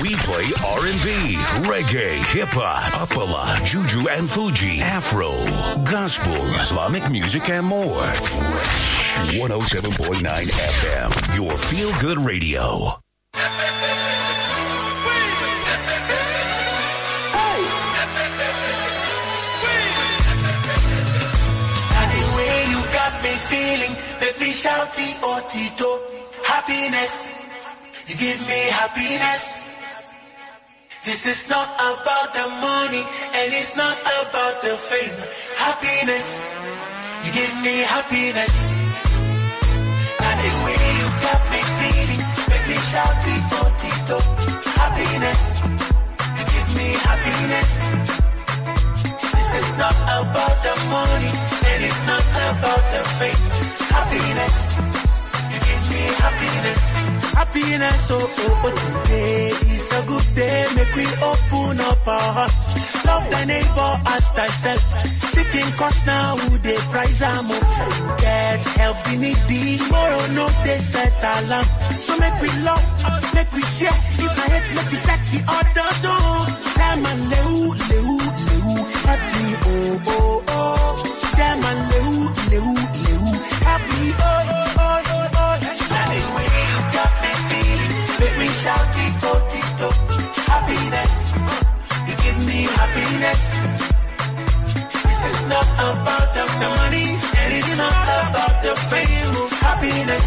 We play R&B, reggae, hip hop, apala, juju and fuji, afro, gospel, Islamic music, and more. 107.9 FM, your feel good radio. Anyway, you got me feeling, make me shouty oh Tito. Happiness, you give me happiness. This is not about the money and it's not about the fame. Happiness, you give me happiness. Now the way you got me feeling, make me shouty oh Tito. Happiness, you give me happiness. This is not about the money and it's not about the fame. Happiness, happiness. Happiness, oh, oh, oh, today is a good day. Make we open up our hearts. Love thy neighbor as thyself. Chicken cost now, who they price am up. Get help the needy. Tomorrow, no, they set alarm. So make we love, make we share. If I hate, make we check the other door. Chairman, leu, leu, leu. Happy, oh, oh, oh. Chairman, leu, leu, leu. Happy, oh, oh, oh, happiness. This is not about the money, and it's not about the fame. oh, Happiness,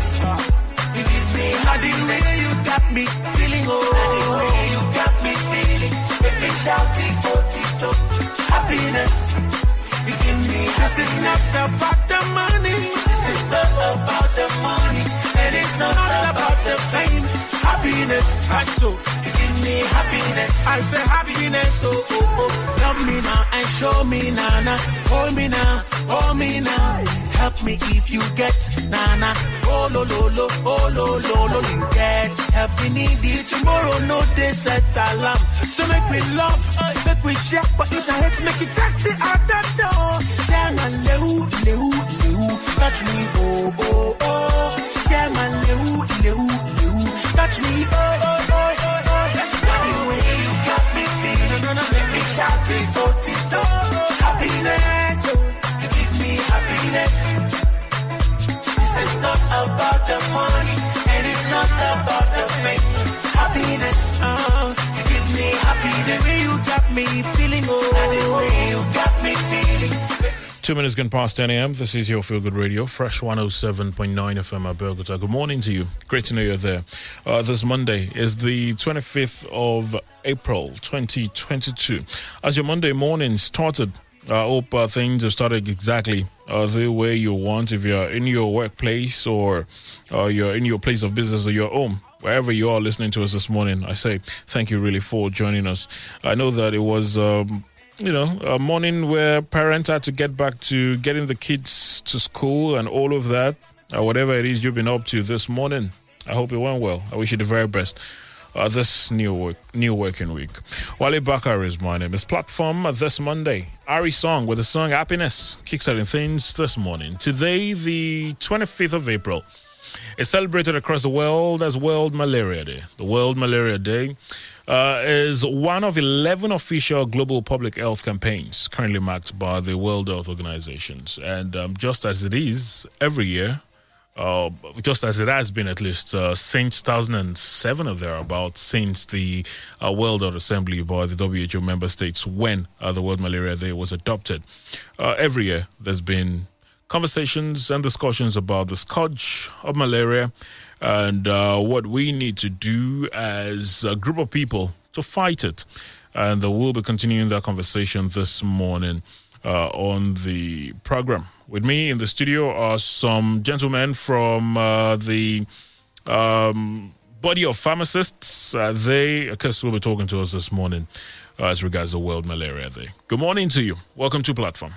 you give me how the way you got me feeling, oh, Now the way you got me feeling, make me shout it, oh, tito. Happiness, you give me. This is not about the money. This is not about the money, and it's not about the fame. Happiness, I so me happiness. I say happiness, oh oh oh. Love me now and show me now, now. Hold me now, hold me now. Help me if you get nana. Oh lo lo lo, oh lo lo lo, you get. Help me need it tomorrow, no day set alarm. So make me love, uh, make we share, but if I hate, make it check the other door. Chairman, leu, leu, leu, touch me, oh oh oh. Chairman, leu, leu, leu, touch me, oh oh shout it, tito. Happiness, you give me happiness. This is not about the money, and it's not about the fame. Happiness, uh, you give me happiness. The way you got me feeling, oh, Two minutes gone past 10 a.m. This is your Feel Good Radio, Fresh 107.9 FM Abeokuta. Good morning to you. Great to know you're there. Uh, this Monday is the 25th of April, 2022. As your Monday morning started, I hope uh, things have started exactly uh, the way you want. If you're in your workplace or uh, you're in your place of business or your home, wherever you are listening to us this morning, I say thank you really for joining us. I know that it was. Um, you know, a morning where parents had to get back to getting the kids to school and all of that, or whatever it is you've been up to this morning. I hope it went well. I wish you the very best. Uh, this new work, new working week. Wale Bakar is my name. It's platform this Monday. Ari Song with the song Happiness kickstarting things this morning. Today, the 25th of April, is celebrated across the world as World Malaria Day. The World Malaria Day uh, is one of 11 official global public health campaigns currently marked by the World Health Organizations. And um, just as it is every year, uh, just as it has been at least uh, since 2007 or thereabouts, since the uh, World Health Assembly by the WHO member states when uh, the World Malaria Day was adopted. Uh, every year, there's been conversations and discussions about the scourge of malaria and uh, what we need to do as a group of people to fight it. And we'll be continuing that conversation this morning uh, on the program. With me in the studio are some gentlemen from uh, the um, body of pharmacists. Uh, they, of course, will be talking to us this morning uh, as regards the World Malaria Day. Good morning to you. Welcome to Platform.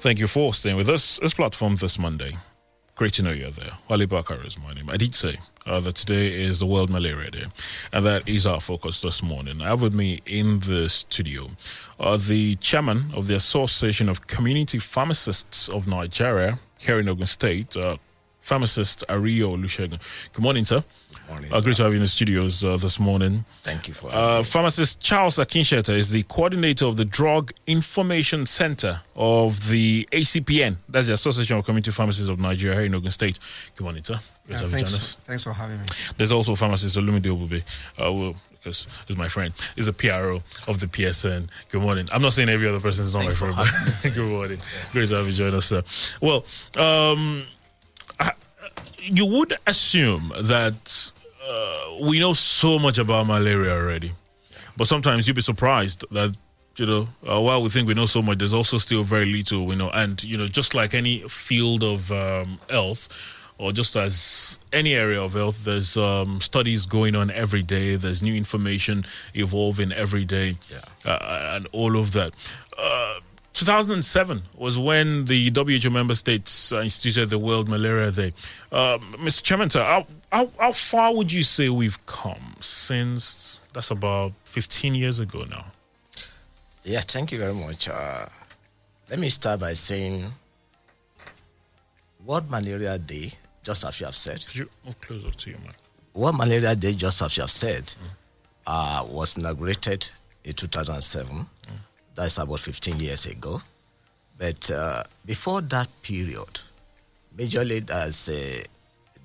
Thank you for staying with us. This platform this Monday. Great to know you're there. Ali Bakar is my name. I did say uh, that today is the World Malaria Day, and that is our focus this morning. I have with me in the studio uh, the chairman of the Association of Community Pharmacists of Nigeria here in Ogun State, uh, pharmacist Ario Olusegun. Good morning, sir. Morning, Uh, great to have you in the studios uh, this morning. Thank you for Uh, pharmacist Charles Akinsheta is the coordinator of the Drug Information Center of the ACPN. That's the Association of Community Pharmacists of Nigeria here in Ogun State. Good morning, sir. Yeah, to have you join us. thanks, thanks for having me. There's also pharmacist Olumide Obube, uh, well, because he's my friend. He's a PRO of the PSN. Good morning. I'm not saying every other person is not my friend, but good morning. Great to have you join us, sir. Well, um, I- you would assume that uh, we know so much about malaria already, but sometimes you'd be surprised that you know uh, while we think we know so much, there's also still very little we know. And you know, just like any field of um, health, or just as any area of health, there's um, studies going on every day. There's new information evolving every day, uh, and all of that. Uh, 2007 was when the WHO member states instituted the World Malaria Day. Uh, Mr. Chairman, sir, how, how, far would you say we've come since that's about 15 years ago now? Yeah, thank you very much. Uh, let me start by saying World Malaria Day, just as you have said, Could you move closer to your mic? World Malaria Day, just as you have said, uh, was inaugurated in 2007. That's about 15 years ago. But uh, before that period, majorly as uh,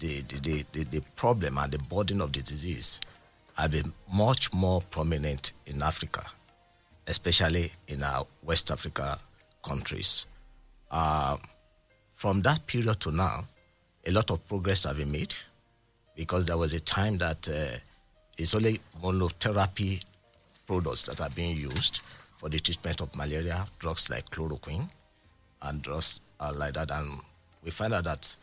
the, the, the, the, problem and the burden of the disease have been much more prominent in Africa, especially in our West Africa countries. Uh, from that period to now, a lot of progress have been made because there was a time that uh, it's only monotherapy products that are being used for the treatment of malaria, drugs like chloroquine and drugs uh, like that. And we find out that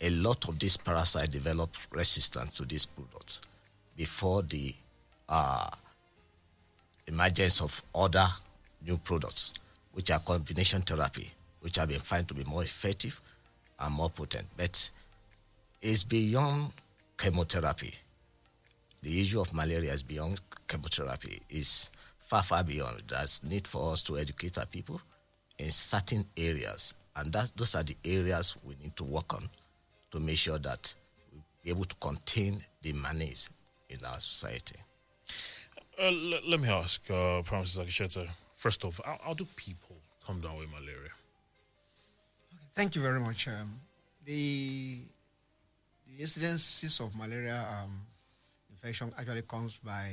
a lot of these parasites develop resistance to these products before the uh, emergence of other new products, which are combination therapy, which have been found to be more effective and more potent. But it's beyond chemotherapy. The issue of malaria is beyond chemotherapy. It's far, far beyond. There's need for us to educate our people in certain areas, and that those are the areas we need to work on to make sure that we be able to contain the menace in our society. Uh, l- let me ask, uh, Prime Minister Akinsheta, first off, how, how do people come down with malaria? Thank you very much. Um, the, the incidences of malaria um, infection actually comes by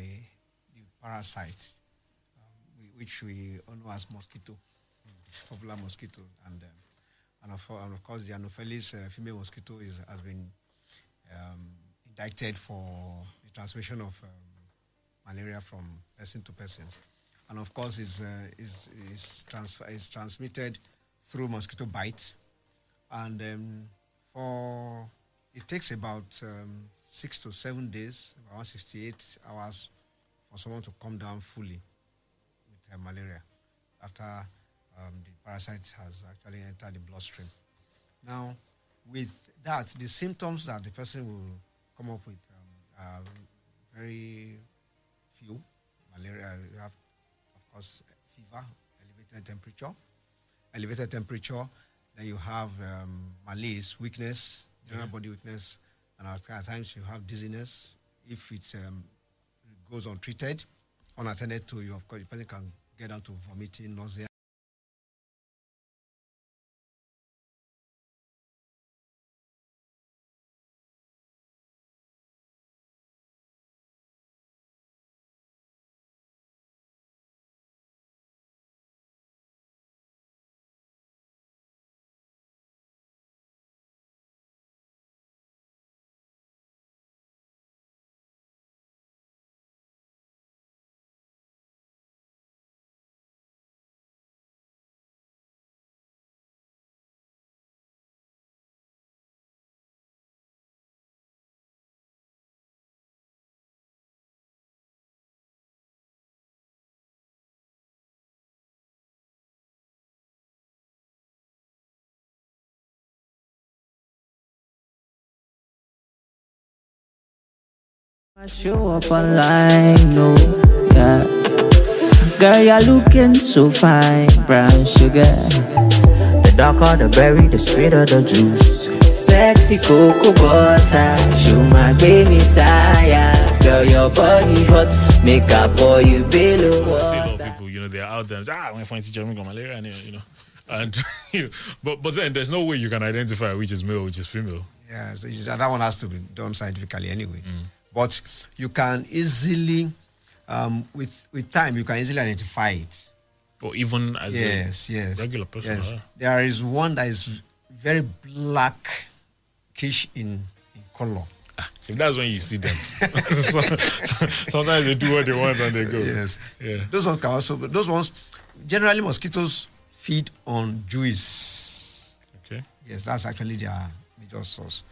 the parasites, um, which we all know as mosquito, popular mosquito, and um, and, of, and of course the Anopheles uh, female mosquito is has been um, indicted for the transmission of um, malaria from person to person, and of course is uh, is is, transfer, is transmitted through mosquito bites, and um, for it takes about um, six to seven days, about 168 hours, for someone to come down fully with uh, malaria. After um, the parasite has actually entered the bloodstream. Now, with that, the symptoms that the person will come up with um, are very few. Malaria, you have, of course, fever, elevated temperature, elevated temperature. Then you have um, malaise, weakness, general body weakness, and at at times you have dizziness. If it um, goes untreated, unattended to, you of course the person can get down to vomiting, nausea. I show up online, no, yeah. Girl, you're looking so fine, brown sugar. The darker the berry, the sweeter the juice. Sexy cocoa butter, show my baby sire. Girl, your body hot, make up for you below I see a lot of people, you know, they're out there and say, ah, I'm going to find teacher, I'm got malaria, and, you know. And, you know, but, but then there's no way you can identify which is male, which is female. Yeah, so it's- that one has to be done scientifically anyway. But you can easily, um, with with time, you can easily identify it. Or even as yes, a yes, regular person. Yes, ah. there is one that is very blackish in in color. If that's when you see them. Sometimes they do what they want and they go. Yes, Yeah. Those ones can also. Those ones generally mosquitoes feed on juice. Okay. Yes, that's actually their major source.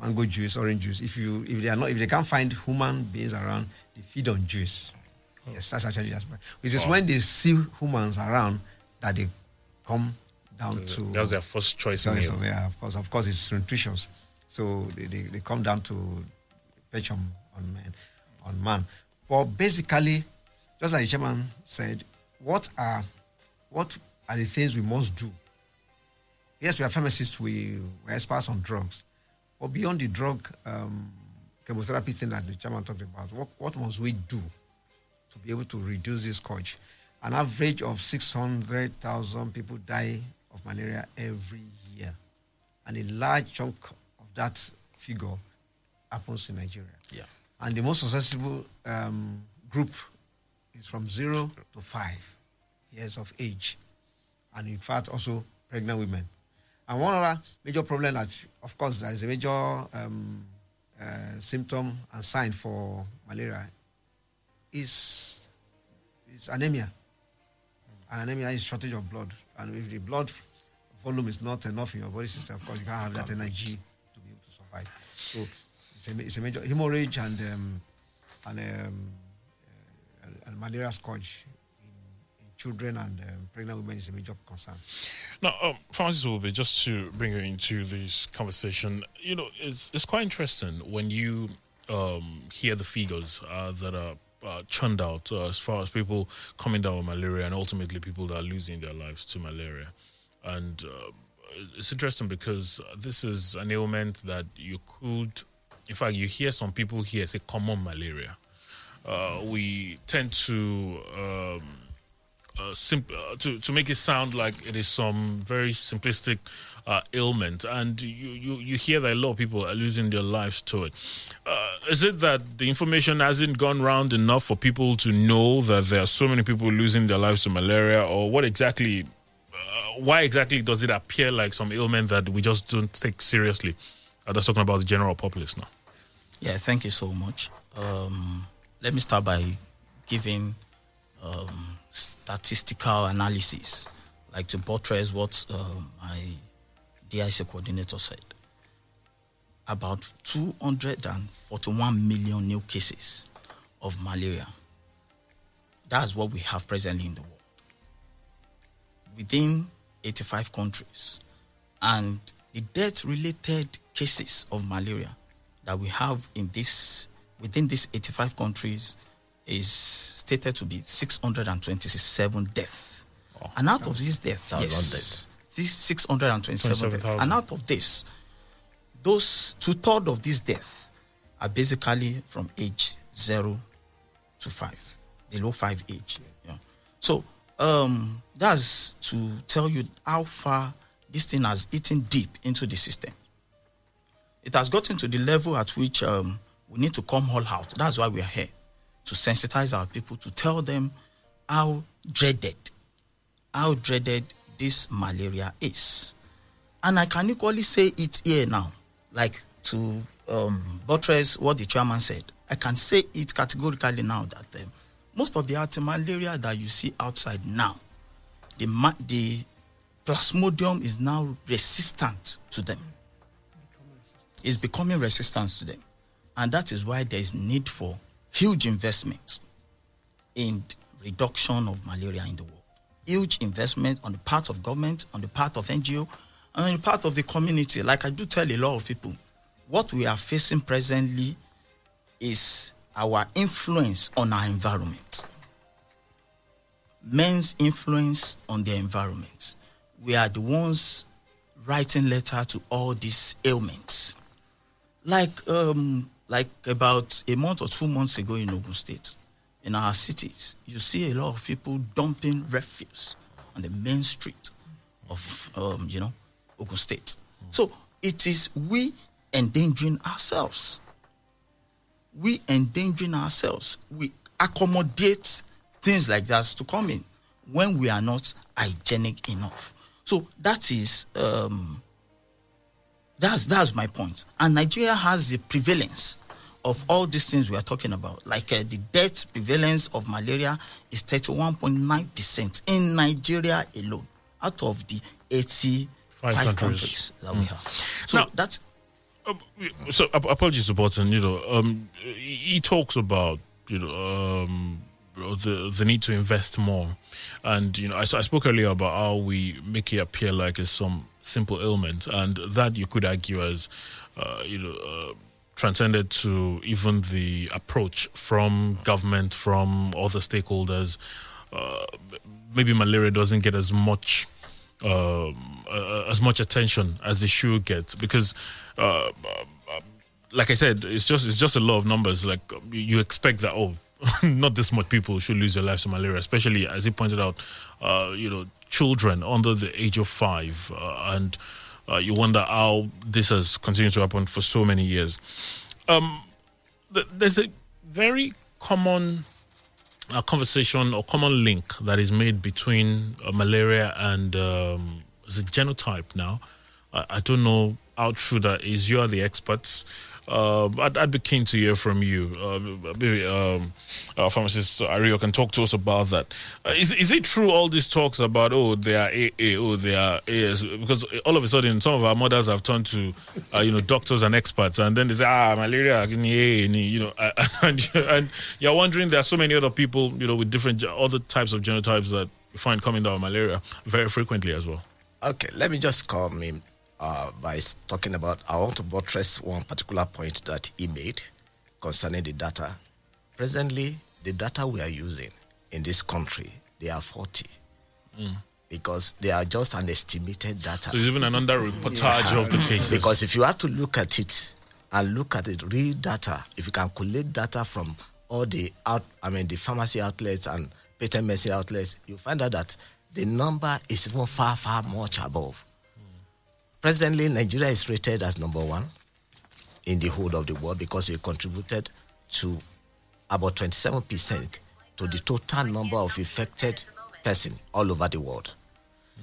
Mango juice, orange juice. If you if they are not if they can't find human beings around, they feed on juice. Oh. Yes, that's actually that's which is oh. when they see humans around that they come down uh, to That's their first choice of, yeah, of course, of course, it's nutritious. So they, they, they come down to perch on, on man, on man. But basically, just like the chairman said, what are what are the things we must do? Yes, we are pharmacists. We we're experts on drugs, but beyond the drug um, chemotherapy thing that the chairman talked about, what what must we do to be able to reduce this scourge? An average of six hundred thousand people die of malaria every year, and a large chunk of that figure happens in Nigeria. Yeah. And the most susceptible um, group is from zero to five years of age, and in fact also pregnant women. And one other major problem that, of course, there is a major um, uh, symptom and sign for malaria is is anemia. And anemia is shortage of blood. And if the blood volume is not enough in your body system, of course, you can't have that energy to be able to survive. So it's a, it's a major hemorrhage and um, and, um, uh, and malaria scourge children and um, pregnant women is a major concern. Now, um, Francis will be just to bring you into this conversation. You know, it's it's quite interesting when you um, hear the figures uh, that are uh, churned out uh, as far as people coming down with malaria and ultimately people that are losing their lives to malaria. And uh, it's interesting because this is an ailment that you could, in fact, you hear some people here say common malaria. Uh, we tend to um, uh, simp- uh, to to make it sound like it is some very simplistic uh, ailment, and you, you you hear that a lot of people are losing their lives to it. Uh, is it that the information hasn't gone round enough for people to know that there are so many people losing their lives to malaria, or what exactly? Why exactly does it appear like some ailment that we just don't take seriously? I'm talking about the general populace now. Yeah, thank you so much. Um, let me start by giving um, statistical analysis, like to buttress what um, my DIC coordinator said. About 241 million new cases of malaria. That's what we have presently in the world. Within 85 countries. And the death related cases of malaria that we have in this within these 85 countries is stated to be 627 deaths. And out of these deaths, yes, these 627 deaths, and out of this, those two thirds of these deaths are basically from age zero to five, below five age. Yeah. So um, that's to tell you how far this thing has eaten deep into the system. It has gotten to the level at which um, we need to come all out. That's why we are here to sensitize our people to tell them how dreaded, how dreaded this malaria is. And I can equally say it here now, like to um, buttress what the chairman said. I can say it categorically now that um, most of the anti-malaria that you see outside now, the ma- the plasmodium is now resistant to them. It's becoming resistant to them, and that is why there is need for huge investments in reduction of malaria in the world. Huge investment on the part of government, on the part of NGO, and on the part of the community. Like I do tell a lot of people, what we are facing presently is our influence on our environment. Men's influence on their environment. We are the ones writing letter to all these ailments. Like um, like about a month or two months ago in Ogun State, in our cities, you see a lot of people dumping refuse on the main street of um, you know Ogun State. So it is we endangering ourselves. We endangering ourselves. We accommodate things like that to come in when we are not hygienic enough. So that is um, that's that's my point. And Nigeria has the prevalence of all these things we are talking about. Like uh, the death prevalence of malaria is 31.9 percent in Nigeria alone, out of the 85 countries. countries. that we have. So Now- that's Uh, so apologies to Barton. You know, um, he talks about you know um, the the need to invest more, and you know, I spoke earlier about how we make it appear like it's some simple ailment, and that you could argue as uh, you know. Uh, transcended to even the approach from government from other stakeholders uh, maybe malaria doesn't get as much um, uh, as much attention as it should get because, uh, uh, like I said, it's just it's just a law of numbers. Like you expect that oh, not this much people should lose their lives to malaria, especially as he pointed out, uh, you know, children under the age of five, uh, and uh, you wonder how this has continued to happen for so many years. Um, th- there's a very common a conversation or common link that is made between uh, malaria and um, it genotype now? I, I don't know how true that is. You are the experts. Uh, I'd, I'd be keen to hear from you. Uh, maybe um, uh, pharmacist Ario can talk to us about that. Uh, is, is it true all these talks about oh they are AA, oh they are AS? Because all of a sudden some of our mothers have turned to uh, you know doctors and experts, and then they say ah malaria, you know, and, and you're wondering there are so many other people you know with different other types of genotypes that find coming down with malaria very frequently as well. Okay, let me just come in uh, by talking about. I want to buttress one particular point that he made concerning the data. Presently, the data we are using in this country they are 40 because they are just an estimated data. So there's even an under reportage of the cases. Because if you have to look at it and look at the real data, if you can collect data from all the out, I mean the pharmacy outlets and patent medicine outlets, you find out that the number is even far, far much above. Presently, Nigeria is rated as number one in the whole of the world because it contributed to about 27% to the total number of affected persons all over the world.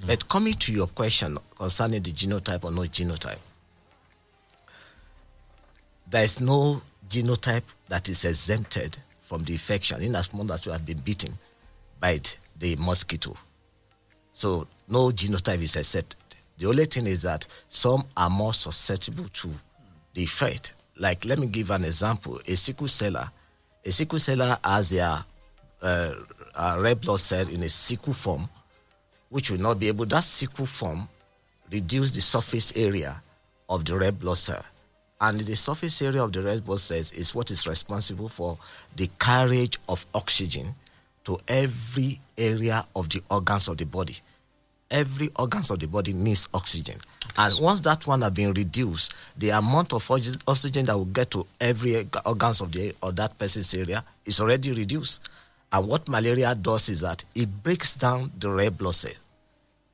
Hmm. But coming to your question concerning the genotype or no genotype, there is no genotype that is exempted from the infection in as much as you have been bitten by the mosquito. So no genotype is accepted. The only thing is that some are more susceptible to the effect. Like, let me give an example. A sickle seller, a sickle seller has their uh, uh, red blood cell in a sickle form, which will not be able, that sickle form reduce the surface area of the red blood cell. And the surface area of the red blood cells is what is responsible for the carriage of oxygen to every area of the organs of the body. Every organs of the body needs oxygen. And once that one has been reduced, the amount of oxygen that will get to every organs of the of that person's area is already reduced. And what malaria does is that it breaks down the red blood cell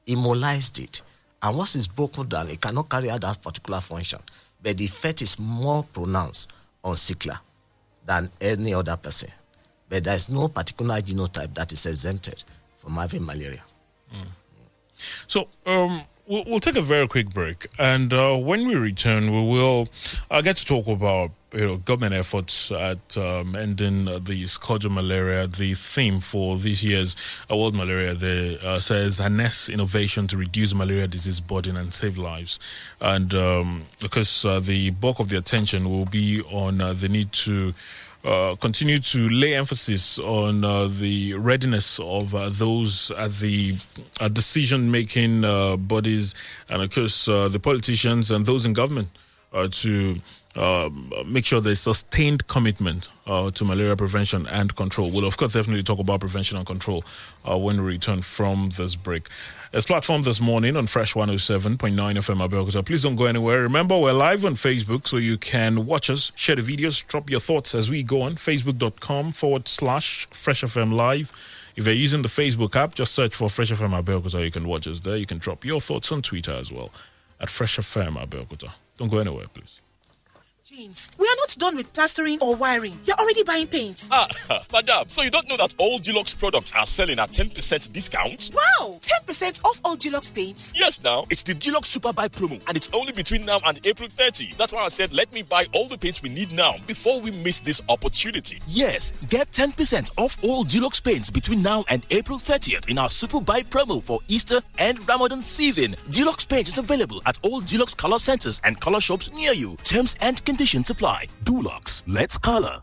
immobilized it. And once it's broken down, it cannot carry out that particular function. But the effect is more pronounced on sickler than any other person. But there is no particular genotype that is exempted from having malaria. Mm. So um, we'll, we'll take a very quick break, and uh, when we return, we will uh, get to talk about you know government efforts at um, ending the scourge of malaria. The theme for this year's World Malaria Day uh, says harness innovation to reduce malaria disease burden and save lives, and um, because uh, the bulk of the attention will be on uh, the need to uh, continue to lay emphasis on uh, the readiness of uh, those at the uh, decision making uh, bodies and, of course, the politicians and those in government. to um, make sure there's sustained commitment to malaria prevention and control. We'll, of course, definitely talk about prevention and control when we return from this break. As platform this morning on Fresh 107.9 FM Abeokuta. Please don't go anywhere. Remember, we're live on Facebook, so you can watch us, share the videos, drop your thoughts as we go on. Facebook.com forward slash Fresh FM Live. If you're using the Facebook app, just search for Fresh FM Abeokuta. You can watch us there. You can drop your thoughts on Twitter as well at Fresh FM Abeokuta. Don't go anywhere, please. James, we are not done with plastering or wiring. You're already buying paint. Ah, madam, so you don't know that all Dulux products are selling at 10% discount? Wow! 10% off all Dulux paints? Yes, now. It's the Dulux Super Buy promo, and it's only between now and April 30. That's why I said let me buy all the paints we need now before we miss this opportunity. Yes, get 10% off all Dulux paints between now and April 30th in our Super Buy promo for Easter and Ramadan season. Dulux paint is available at all Dulux color centers and color shops near you. Terms and conditions apply. Dulux, let's color.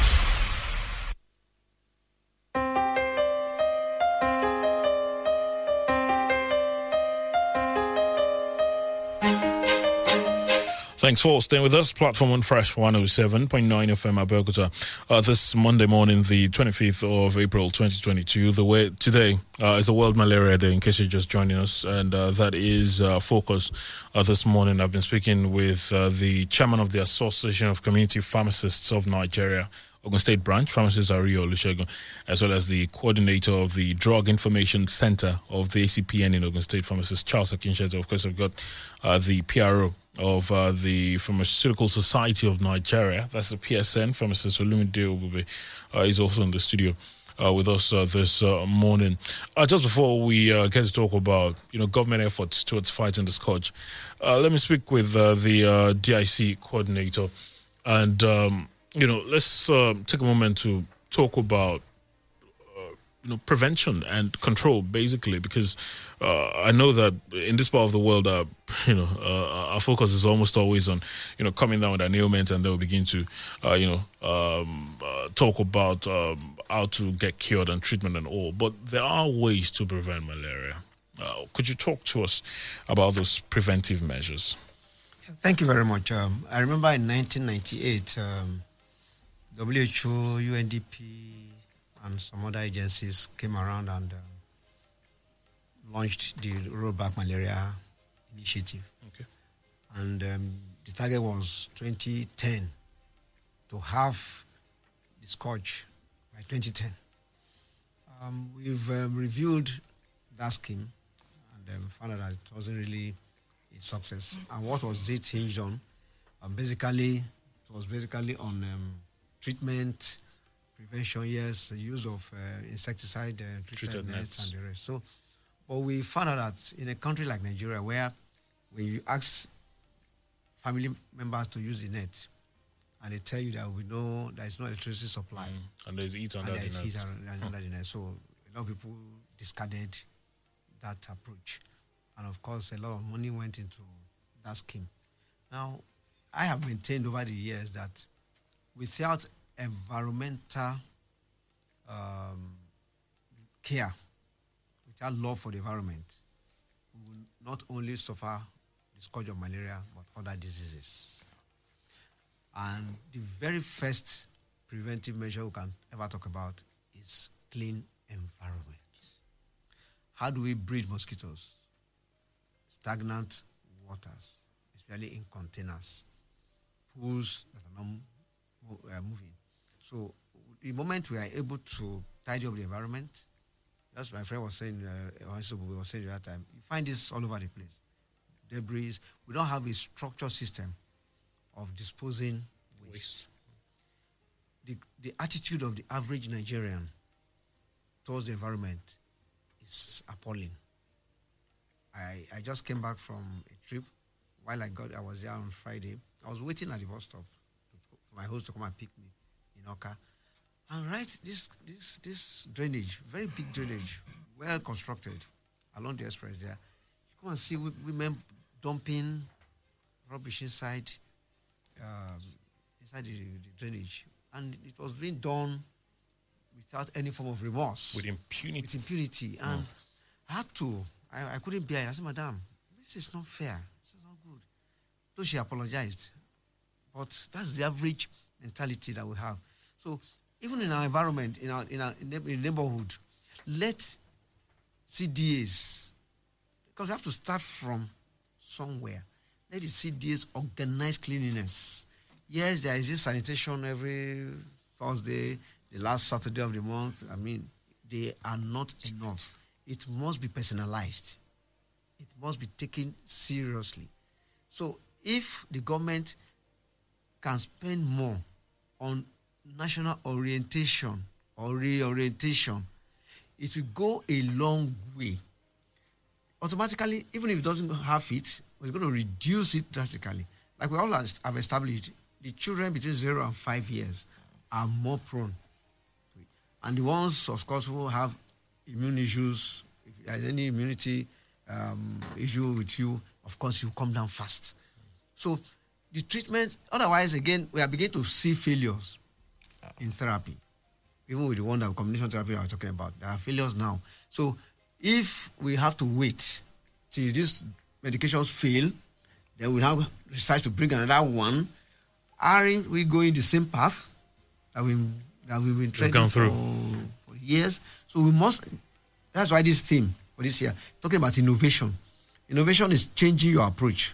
Thanks for staying with us. Platform on Fresh 107.9 FM Abeokuta. Uh, this Monday morning, the 25th of April 2022. The way today uh, is the World Malaria Day. In case you're just joining us, and uh, that is uh, focus uh, this morning. I've been speaking with uh, the chairman of the Association of Community Pharmacists of Nigeria. Ogun State Branch, pharmacist Ario Olusegun, as well as the coordinator of the Drug Information Center of the ACPN in Ogun State, pharmacist Charles Akinsheto. Of course, I've got uh, the PRO of uh, the Pharmaceutical Society of Nigeria. That's the PSN. Pharmacist Olumide Ogube uh, is also in the studio. Uh, with us uh, this uh, morning. Uh, just before we uh, get to talk about you know government efforts towards fighting the scourge, uh, let me speak with the DIC coordinator, and um, you know let's take a moment to talk about you know prevention and control basically because uh, I know that in this part of the world, uh, you know, uh, our focus is almost always on, you know, coming down with an ailment, and they'll begin to, uh, you know, um, uh, talk about um, how to get cured and treatment and all. But there are ways to prevent malaria. Uh, could you talk to us about those preventive measures? Thank you very much. Um, I remember in 1998, um, WHO, UNDP, and some other agencies came around and launched the Rollback Malaria Initiative. Okay. And um, the target was 2010 to have the scourge by 2010. Um, we've um, reviewed that scheme and um, found out that it wasn't really a success. And what was it hinged on? Um, basically, it was basically on um, treatment, prevention, yes, the use of uh, insecticide, uh, treated, Treated nets, nets. and the rest. So, but we found out that in a country like Nigeria, where when you ask family members to use the net, and they tell you that we know there is no electricity supply, And there's heat under the there is heat net. under- under the net. So a lot of people discarded that approach, and of course, a lot of money went into that scheme. Now, I have maintained over the years that without environmental um, care, without love for the environment, will not only suffer the scourge of malaria but other diseases. And the very first preventive measure we can ever talk about is clean environment. How do we breed mosquitoes? Stagnant waters, especially in containers, pools that are not uh, moving. So the moment we are able to tidy up the environment, That's what my friend was saying. Uh, we were saying at that time. You find this all over the place. Debris. We don't have a structured system of disposing waste. The, the attitude of the average Nigerian towards the environment is appalling. I, I just came back from a trip. While I got, I was there on Friday. I was waiting at the bus stop for my host to come and pick me in Oka. And right, this this this drainage, very big drainage, well constructed along the express there. You come and see women dumping rubbish inside um, inside the, the drainage, and it was being done without any form of remorse, With impunity. with impunity. And I had to, I, I couldn't bear it. I said, Madam, this is not fair. This is not good. So she apologized. But that's the average mentality that we have. So even in our environment, in our in our neighborhood, let CDAs, because we have to start from somewhere. Let the CDAs organize cleanliness. Yes, there is this sanitation every Thursday, the last Saturday of the month. I mean, they are not enough. It must be personalized. It must be taken seriously. So if the government can spend more on national orientation or reorientation, it will go a long way. Automatically, even if it doesn't have it, it's going to reduce it drastically. Like we all have established, the children between zero and five years are more prone. And the ones, of course, who have immune issues, if there is any immunity um, issue with you, of course, you come down fast. So the treatment, otherwise, again, we are beginning to see failures in therapy. Even with the one that combination therapy I was talking about, there are failures now. So if we have to wait till these medications fail, then we have research to bring another one. Aren't we going the same path that we that we've been treading for, through. for years? So we must. That's why this theme for this year talking about innovation. Innovation is changing your approach.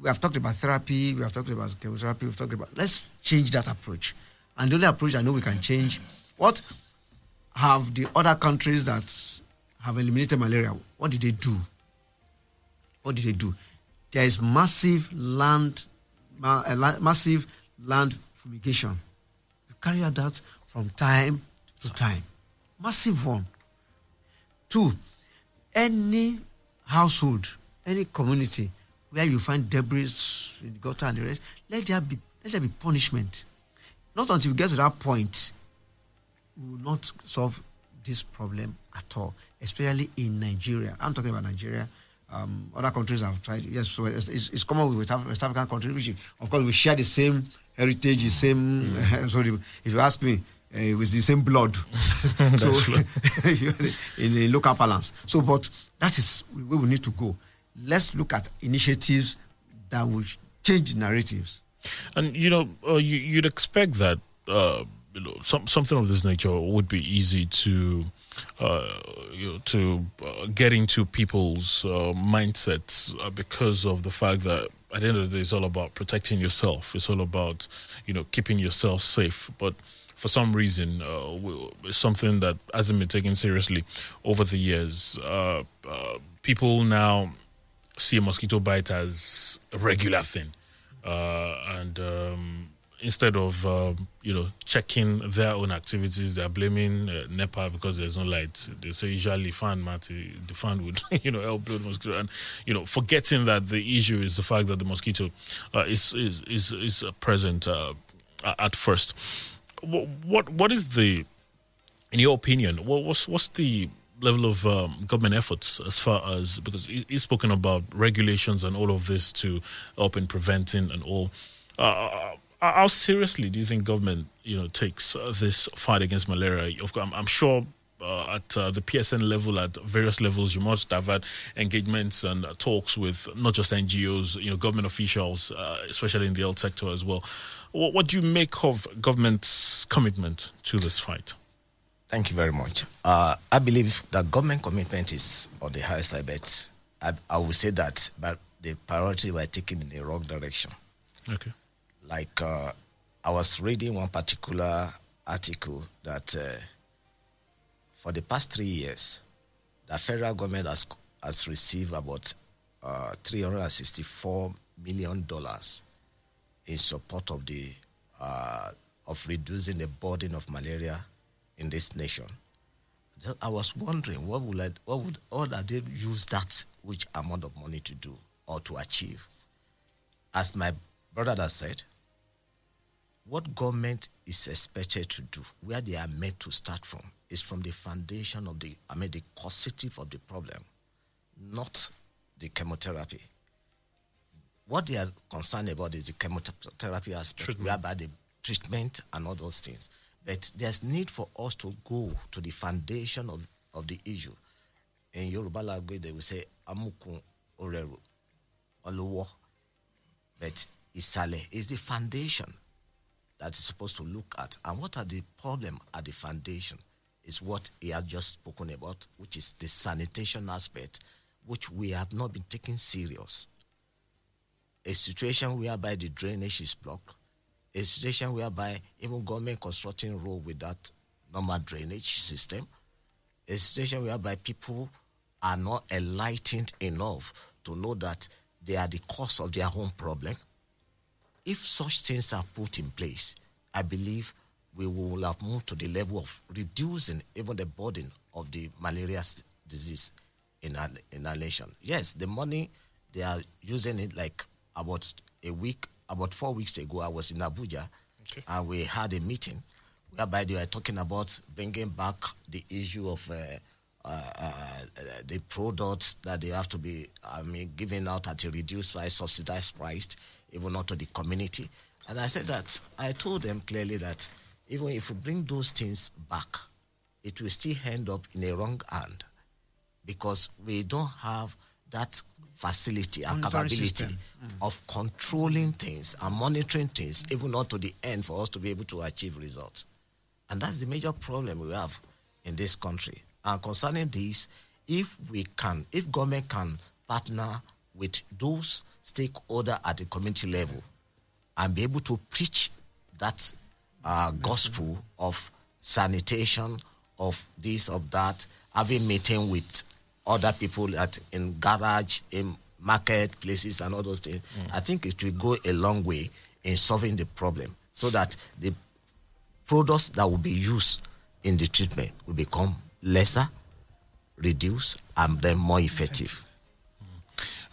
We have talked about therapy. We have talked about chemotherapy. We've talked about. Let's change that approach. And the only approach I know we can change. What have the other countries that have eliminated malaria? What did they do? What did they do? There is massive land, eh, la- massive land fumigation. Carry out that from time to time. Massive one. Two, any household, any community where you find debris in the gutter and the rest, let there be let there be punishment. Not until we get to that point, we will not solve this problem at all, especially in Nigeria. I'm talking about Nigeria. Um, other countries have tried. Yes, so it's, it's, common with West African countries, which of course we share the same heritage, the same. so the- if you ask me, uh, it was the same blood. so in a local balance. So, but that is where we need to go. Let's look at initiatives that will change the narratives. And you know, uh, you, you'd expect that uh, you know some, something of this nature would be easy to uh, you know, to uh, get into people's uh, mindsets uh, because of the fact that at the end of the day, it's all about protecting yourself. It's all about you know keeping yourself safe. But for some reason, uh, it's something that hasn't been taken seriously over the years. Uh, uh, people now see a mosquito bite as a regular thing, uh, and um, instead of uh, you know checking their own activities, they are blaming uh, because there's no light. They say usually fan, Matty, the fan would you know help blow the mosquito, and you know forgetting that the issue is the fact that the mosquito uh, is is is, is present uh, at first. What, what is the in your opinion, what, what's what's the level of um, government efforts as far as because he, he's spoken about regulations and all of this to help in preventing and all. Uh, how seriously do you think government, you know, takes uh, this fight against malaria? I'm, I'm sure. Uh, at uh, the PSN level, at various levels, you must have had engagements and uh, talks with not just NGOs, you know, government officials, uh, especially in the health sector as well. What, what do you make of government's commitment to this fight? Thank you very much. Uh, I believe that government commitment is on the high side, but I, I will say that but the priority were taken in the wrong direction. Okay. Like uh, I was reading one particular article that uh, for the past three years, the federal government has, has received about uh, $364 million in support of the uh, of reducing the burden of malaria in this nation. I was wondering what would I, what would what are they use that which amount of money to do or to achieve? As my brother has said, what government is expected to do, where they are meant to start from, is from the foundation of the, I mean, the causative of the problem, not the chemotherapy. What they are concerned about is the chemotherapy aspect, whereby the treatment and all those things. But there's need for us to go to the foundation of, of the issue. In Yoruba language, they will say, Amukun Oreru, Oluwo. But Isale is the foundation that is supposed to look at. And what are the problem at the foundation is what he has just spoken about, which is the sanitation aspect, which we have not been taking serious. A situation whereby the drainage is blocked, a situation whereby even government constructing road without normal drainage system, a situation whereby people are not enlightened enough to know that they are the cause of their own problem. If such things are put in place, I believe we will have moved to the level of reducing even the burden of the malaria disease in our, in our nation. Yes, the money they are using it like about a week, about four weeks ago, I was in Abuja and we had a meeting whereby they were talking about bringing back the issue of uh, uh, uh, the products that they have to be, I mean, given out at a reduced price, subsidized price, even not to the community. And I said that I told them clearly that even if we bring those things back, it will still end up in a wrong hand because we don't have that facility and capability system. of controlling things and monitoring things, even not to the end for us to be able to achieve results. And that's the major problem we have in this country. And concerning this, if we can, if government can partner with those stakeholders at the community level and be able to preach that uh, gospel of sanitation, of this, of that, having meeting with other people at in garage, in market places, and all those things, I think it will go a long way in solving the problem, so that the products that will be used in the treatment will become lesser, reduced, and then more effective.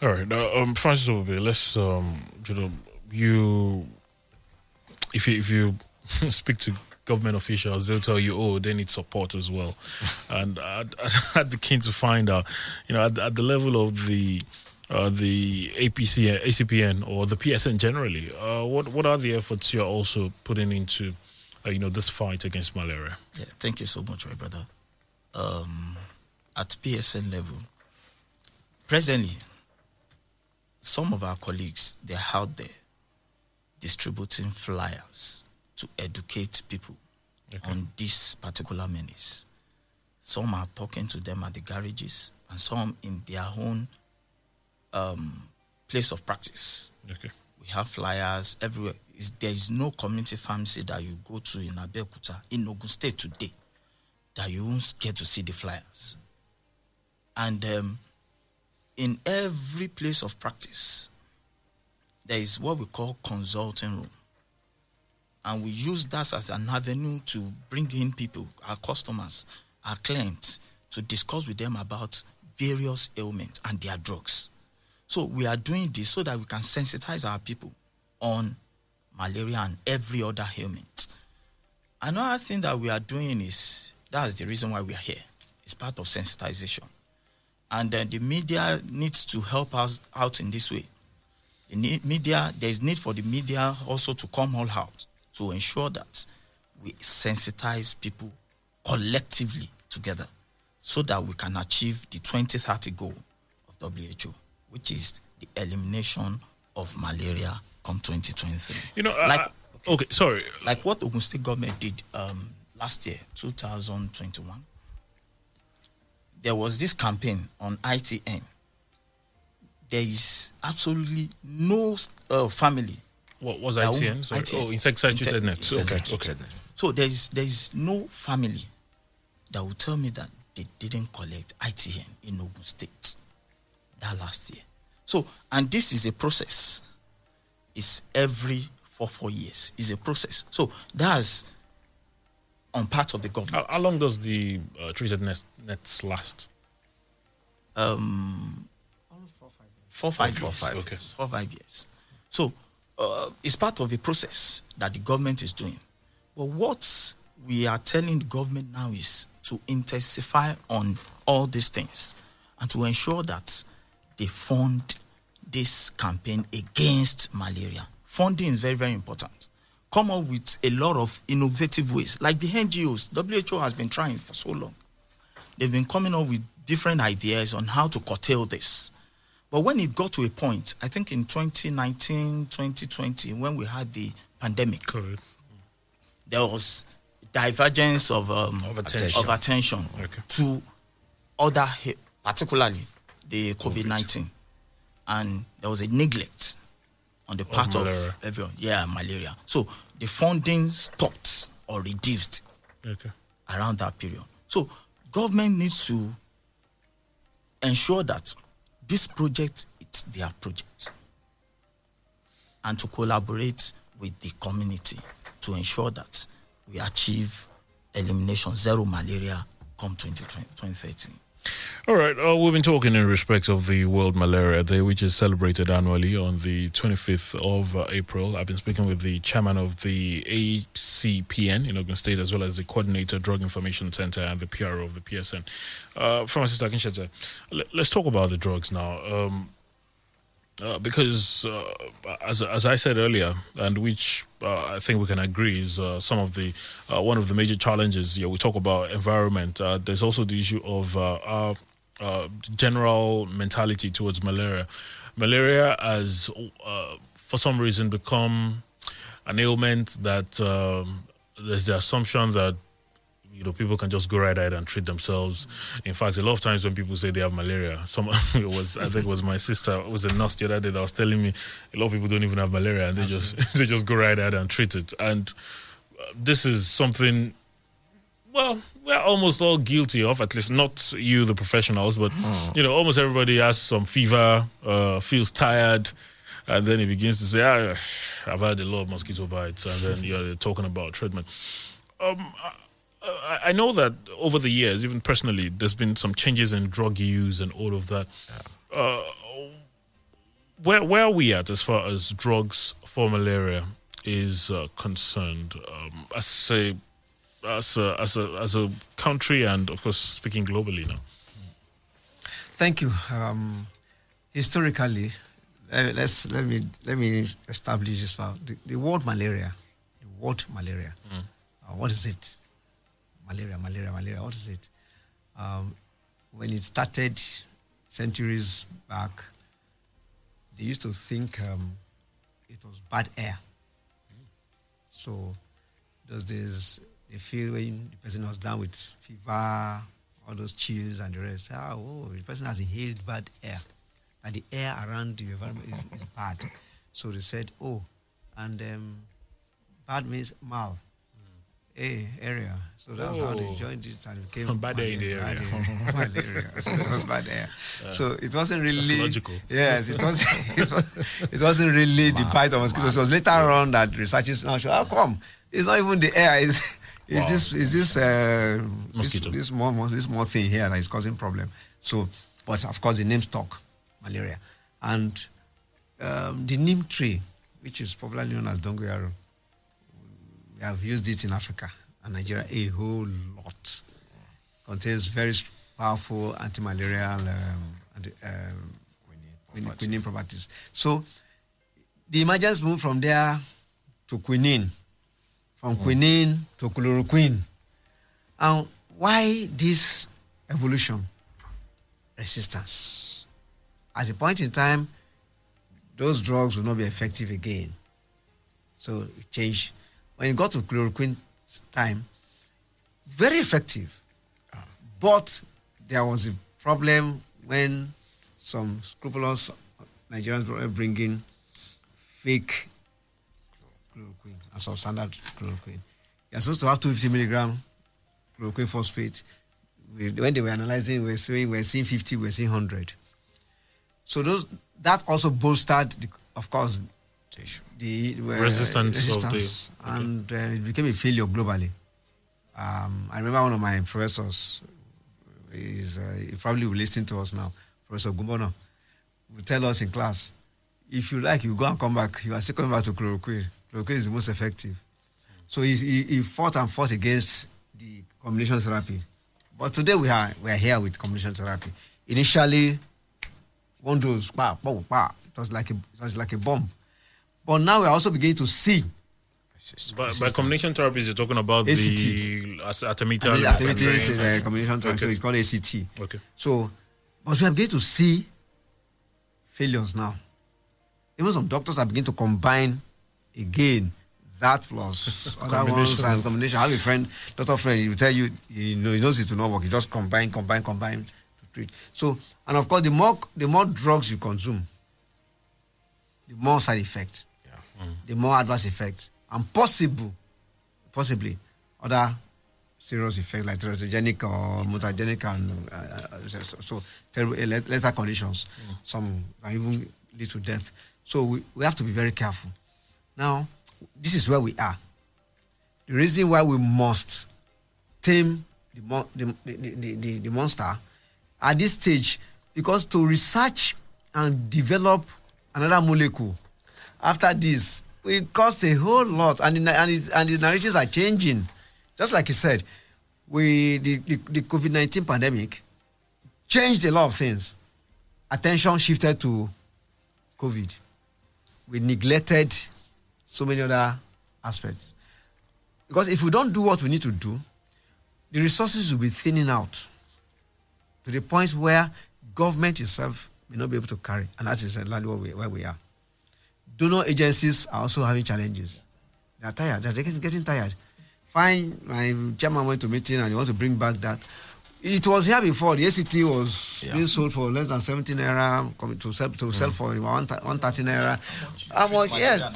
All right, uh, um, Pharmacist Obube, let's um, you know, you if you if you speak to government officials, they'll tell you, oh, they need support as well, and I'd, I'd be keen to find out, you know, at, at the level of the uh, the APC, ACPN, or the PSN generally, uh, what what are the efforts you're also putting into, uh, you know, this fight against malaria? Yeah, thank you so much, my brother. Um, at PSN level, presently, some of our colleagues they're out there distributing flyers to educate people on this particular menace. Some are talking to them at the garages, and some in their own um, place of practice. Okay. We have flyers everywhere. Is there is no community pharmacy that you go to in Abeokuta, in Ogun State today, that you won't get to see the flyers. And um, in every place of practice, there is what we call consulting room. And we use that as an avenue to bring in people, our customers, our clients, to discuss with them about various ailments and their drugs. So we are doing this so that we can sensitize our people on malaria and every other ailment. Another thing that we are doing is that's the reason why we are here. It's part of sensitization. And then the media needs to help us out in this way. The media, there is need for the media also to come all out to ensure that we sensitize people collectively together so that we can achieve the 2030 goal of WHO, which is the elimination of malaria come 2023. You know, uh, like okay, sorry, like what Ogun State government did um, last year, 2021. There was this campaign on ITN. There is absolutely no uh, family. What was that ITN? will- Sorry. Oh, insecticide treated nets. Okay, okay. So there is there is no family that will tell me that they didn't collect ITN in Ogun State that last year. So, and this is a process. It's every four, four years. It's a process. So that's on part of the government. How, how long does the uh, treated nets, nets last? Um, four, five Four, years. five, okay. Four, five years. So uh, it's part of a process that the government is doing. But what we are telling the government now is to intensify on all these things and to ensure that they fund this campaign against malaria. Funding is very, very important. Come up with a lot of innovative ways, like the NGOs. WHO has been trying for so long. They've been coming up with different ideas on how to curtail this. But when it got to a point, I think in 2019, 2020, when we had the pandemic, there was divergence of, um, of attention. of attention Okay. to other, particularly the COVID 19. And there was a neglect on the part of, malaria. everyone. Yeah, malaria. So the funding stopped or reduced Okay. around that period. So government needs to ensure that this project is their project and to collaborate with the community to ensure that we achieve elimination zero malaria come 2020, 2030. All right. Uh, we've been talking in respect of the World Malaria Day, which is celebrated annually on the 25th of uh, April. I've been speaking with the chairman of the ACPN in Ogun State, as well as the coordinator, Drug Information Center, and the PRO of the PSN. Uh, Pharmacist Akinsheta, let's talk about the drugs now. Um, uh, because, uh, as as I said earlier, and which uh, I think we can agree is uh, some of the uh, one of the major challenges. Yeah, we talk about environment. Uh, there's also the issue of our general mentality towards malaria. Malaria has, for some reason, become an ailment that um, there's the assumption that you know people can just go right ahead and treat themselves. In fact, a lot of times when people say they have malaria, some it was I think it was my sister it was a nurse the other day that was telling me a lot of people don't even have malaria and they just they just go right ahead and treat it. And uh, this is something. Well, we're almost all guilty of, at least not you, the professionals, but you know, almost everybody has some fever, uh, feels tired, and then he begins to say, ah, "I've had a lot of mosquito bites," and then you're talking about treatment. Um, I, I know that over the years, even personally, there's been some changes in drug use and all of that. Uh, where where are we at as far as drugs for malaria is uh, concerned? Um, as a as a as a as a country, and of course, speaking globally now. Thank you. Um, historically, uh, let's let me let me establish this now. The, the word malaria, the word malaria. Mm. Uh, what is it? Malaria, malaria, malaria. What is it? Um, when it started centuries back, they used to think um, it was bad air. So those days, they feel when the person was down with fever, all those chills and the rest. Ah, oh, the person has inhaled bad air. And the air around the environment is, is bad. So they said, oh, and um, bad means mal. A area. So that's how they Oh. joined it and it became Bad air in the malaria, area. malaria. So it was bad air. Yeah. So it wasn't really logical. Yes, it was. It was. It wasn't really the bite of mosquitoes. It was later on that researchers now show how come it's not even the air. Is is Wow. this is this uh, Mosquito. This, this more more- this more thing here that is causing problem. So, but of course the name stuck, malaria, and um, the neem tree, which is popularly known as dongoyaro, we have used it in Africa and Nigeria a whole lot. Contains very powerful anti-malarial um, anti, um, quinine, quinine properties. So the emergence moved from there to quinine, from quinine to chloroquine. And why this evolution? Resistance. At a point in time, those drugs will not be effective again. So it changed. When it got to chloroquine time, very effective. But there was a problem when some scrupulous Nigerians were bringing fake chloroquine and substandard chloroquine. You're supposed to have 250 milligram chloroquine phosphate when they were analyzing, we were seeing, we were seeing 50, we were seeing 100. So those that also bolstered, the, of course, the uh, Resistance of the- resistance, and uh, it became a failure globally. Um, I remember one of my professors, is uh, he probably will listen to us now, Professor Gumbono, will tell us in class, if you like, you go and come back. You are still coming back to chloroquine. Chloroquine is the most effective. So he, he, he fought and fought against the combination therapy. But today we are we are here with combination therapy. Initially, one dose, bah, bah, bah, it was like a it was like a bomb. But now we are also beginning to see By, by combination therapies, you're talking about the ACT. as- artemether. The activity is lumefantrine. uh, combination therapy, so it's called ACT. Okay. So, but we are beginning to see failures now. Even some doctors are beginning to combine again that plus other ones and combination. I have a friend, doctor friend, he will tell you he, know, he knows it will not work. He just combine, combine, combine to treat. So, and of course, the more the more drugs you consume, the more side effects, the more adverse effects, and possible, possibly other serious effects like teratogenic or mutagenic and uh, uh, so, so terrible uh, lethal conditions. Some can even lead to death. So we, we have to be very careful. Now, this is where we are. The reason why we must tame the, mon- the, the, the, the monster at this stage, because to research and develop another molecule after this will cost a whole lot, and the, and, it, and the narratives are changing. Just like you said, we the, the, the COVID nineteen pandemic changed a lot of things. Attention shifted to COVID. We neglected so many other aspects. Because if we don't do what we need to do, the resources will be thinning out to the point where government itself may not be able to carry. And that is exactly where we, where we are. Donor agencies are also having challenges. They are tired. They're getting, getting tired. Fine, my chairman went to meeting and he want to bring back that. It was here before. The ACT was being sold for less than 17 naira, coming to sell, to sell for about 130 naira. I'm like, yeah.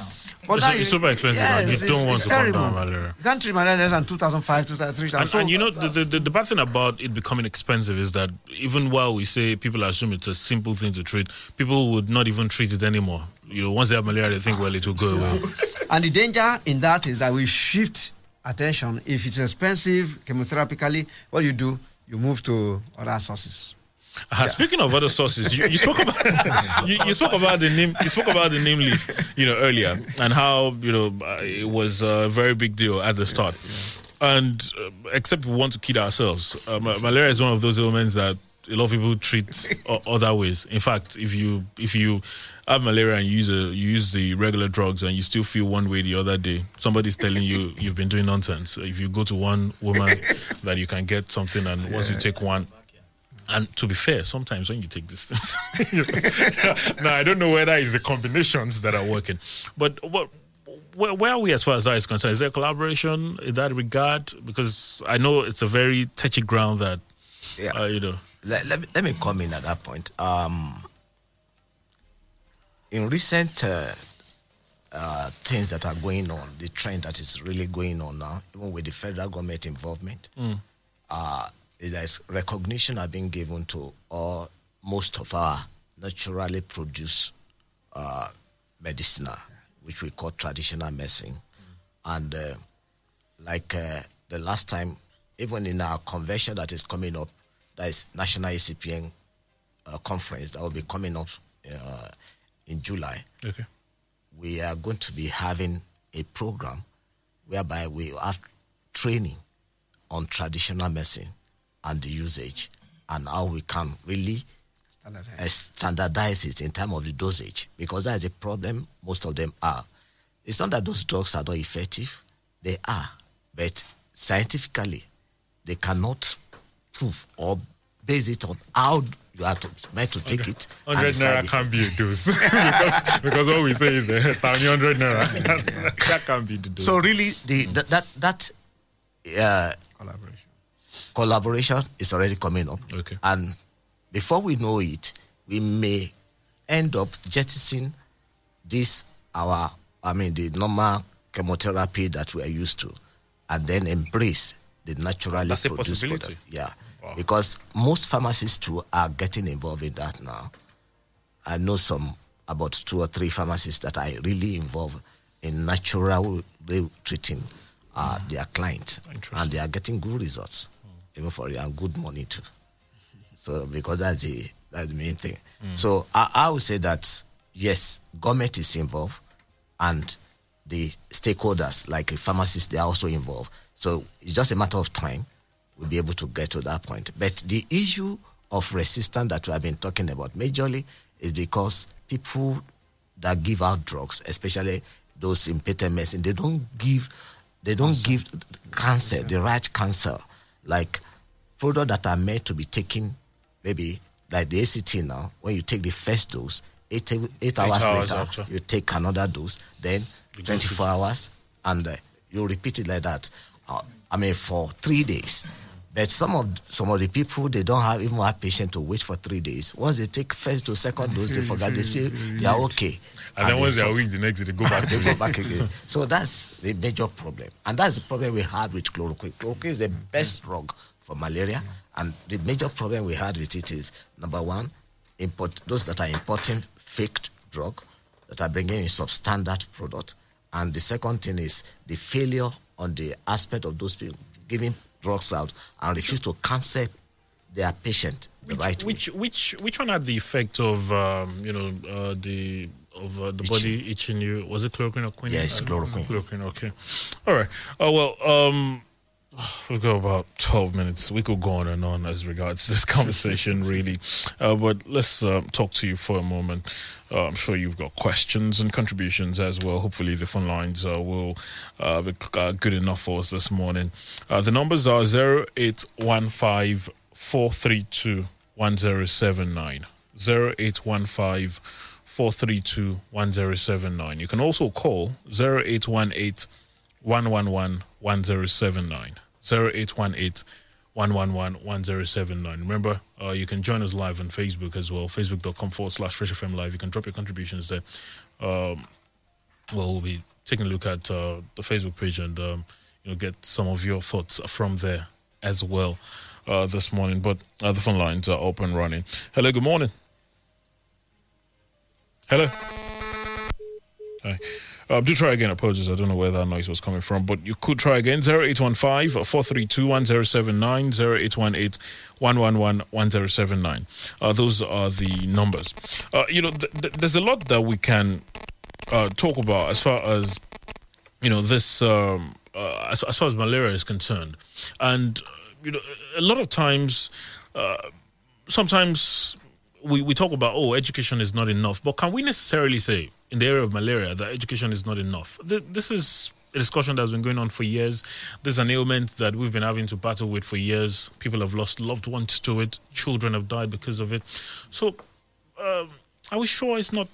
But It's- now it's super expensive yes, and you it's- don't want it's to combat terrible. malaria. You can't treat malaria less than 2,005, 2003. And, so, and you know, the, the, the, the bad thing about it becoming expensive is that even while we say people assume it's a simple thing to treat, people would not even treat it anymore. You know, once they have malaria, they think, well, it will go away. And the danger in that is that we shift attention. If it's expensive chemotherapically, what you do, you move to other sources. Uh, Speaking of other sources, you, you spoke about you, you spoke about the neem you spoke about the neem leaf, you know, earlier, and how you know uh, it was a very big deal at the start. And uh, except we want to kid ourselves, uh, malaria is one of those ailments that a lot of people treat o- other ways. In fact, if you if you have malaria and you use a, you use the regular drugs and you still feel one way the other day, somebody's telling you you've been doing nonsense. If you go to one woman, that you can get something, and once you take one, and to be fair, sometimes when you take this now I don't know whether it's the combinations that are working, but what. Where, where are we as far as that is concerned? Is there collaboration in that regard? Because I know it's a very touchy ground that, Yeah. uh, you know. let, let, me, let me come in at that point. Um, in recent uh, uh, things that are going on, the trend that is really going on now, even with the federal government involvement, Mm. uh, there's recognition are being given to all most of our naturally produced uh, medicinal, which we call traditional medicine, and uh, like uh, the last time, even in our convention that is coming up, that is National ACPN uh, conference that will be coming up uh, in July. Okay. We are going to be having a program whereby we have training on traditional medicine and the usage and how we can really uh, standardize it in terms of the dosage because that is a problem most of them are. It's not that those drugs are not effective, they are, but scientifically, they cannot prove or base it on how you are to, meant to take it. and 100 naira can't be a dose because, because what we say is uh, 100 naira. That, that can't be the dose. So really, the that that, that uh, collaboration collaboration is already coming up. Okay. And before we know it, we may end up jettisoning this our I mean the normal chemotherapy that we are used to, and then embrace the naturally That's a produced product. Yeah. Because most pharmacists too are getting involved in that now. I know some about two or three pharmacists that are really involved in natural way treating uh, their clients, and they are getting good results, even for and good money too. So because that's the that's the main thing. Mm. So I, I would say that yes, government is involved, and the stakeholders like a pharmacist they are also involved. So it's just a matter of time we'll be able to get to that point. But the issue of resistance that we have been talking about majorly is because people that give out drugs, especially those in patent medicine, they don't give they don't give cancer, the right cancer, like products that are meant to be taken, maybe like the ACT now, when you take the first dose, eight, eight, hours, hours later, after. you take another dose, then 24 hours, and uh, you repeat it like that. Uh, I mean, for three days. But some of some of the people they don't have even have patience to wait for three days. Once they take first to second dose, they forget they feel they are okay. And then once they are weak, the next day they go back they go back again. So that's the major problem, and that's the problem we had with chloroquine. Chloroquine is the best drug for malaria, and the major problem we had with it is number one, import those that are importing fake drug that are bringing in substandard product, and the second thing is the failure on the aspect of those people giving drugs out and refuse to cancel their patient the right way. Which which which one had the effect of um, you know uh, the of uh, the body itching you? Was it chloroquine or quinine? Yes, chloroquine. Chloroquine. Okay. All right. Oh well. Um, we've got about twelve minutes. We could go on and on as regards this conversation, really. Uh, but let's um, talk to you for a moment. Uh, I'm sure you've got questions and contributions as well. Hopefully, the phone lines uh, will uh, be uh, good enough for us this morning. Uh, the numbers are zero eight one five four three two one zero seven nine. 0815 432 1079. You can also call 0818 111 1079. 0818 111 1079. Remember, uh, you can join us live on Facebook as well. Facebook.com forward slash Fresh FM Live. You can drop your contributions there. Um, well, we'll be taking a look at uh, the Facebook page and um, you know get some of your thoughts from there as well uh, this morning. But uh, the phone lines are open and running. Hello, good morning. Hello. Hi. Uh, do try again. Apologies. I don't know where that noise was coming from, but you could try again. 0815 432 1079 0818 111 1079. Uh, Those are the numbers. Uh, you know, th- th- there's a lot that we can uh, talk about as far as you know this um, uh, as, as far as malaria is concerned and you know a lot of times uh, sometimes we, we talk about oh education is not enough. But can we necessarily say in the area of malaria that education is not enough? Th- this is a discussion that's been going on for years. This is an ailment that we've been having to battle with for years. People have lost loved ones to it. Children have died because of it. So um, are we sure it's not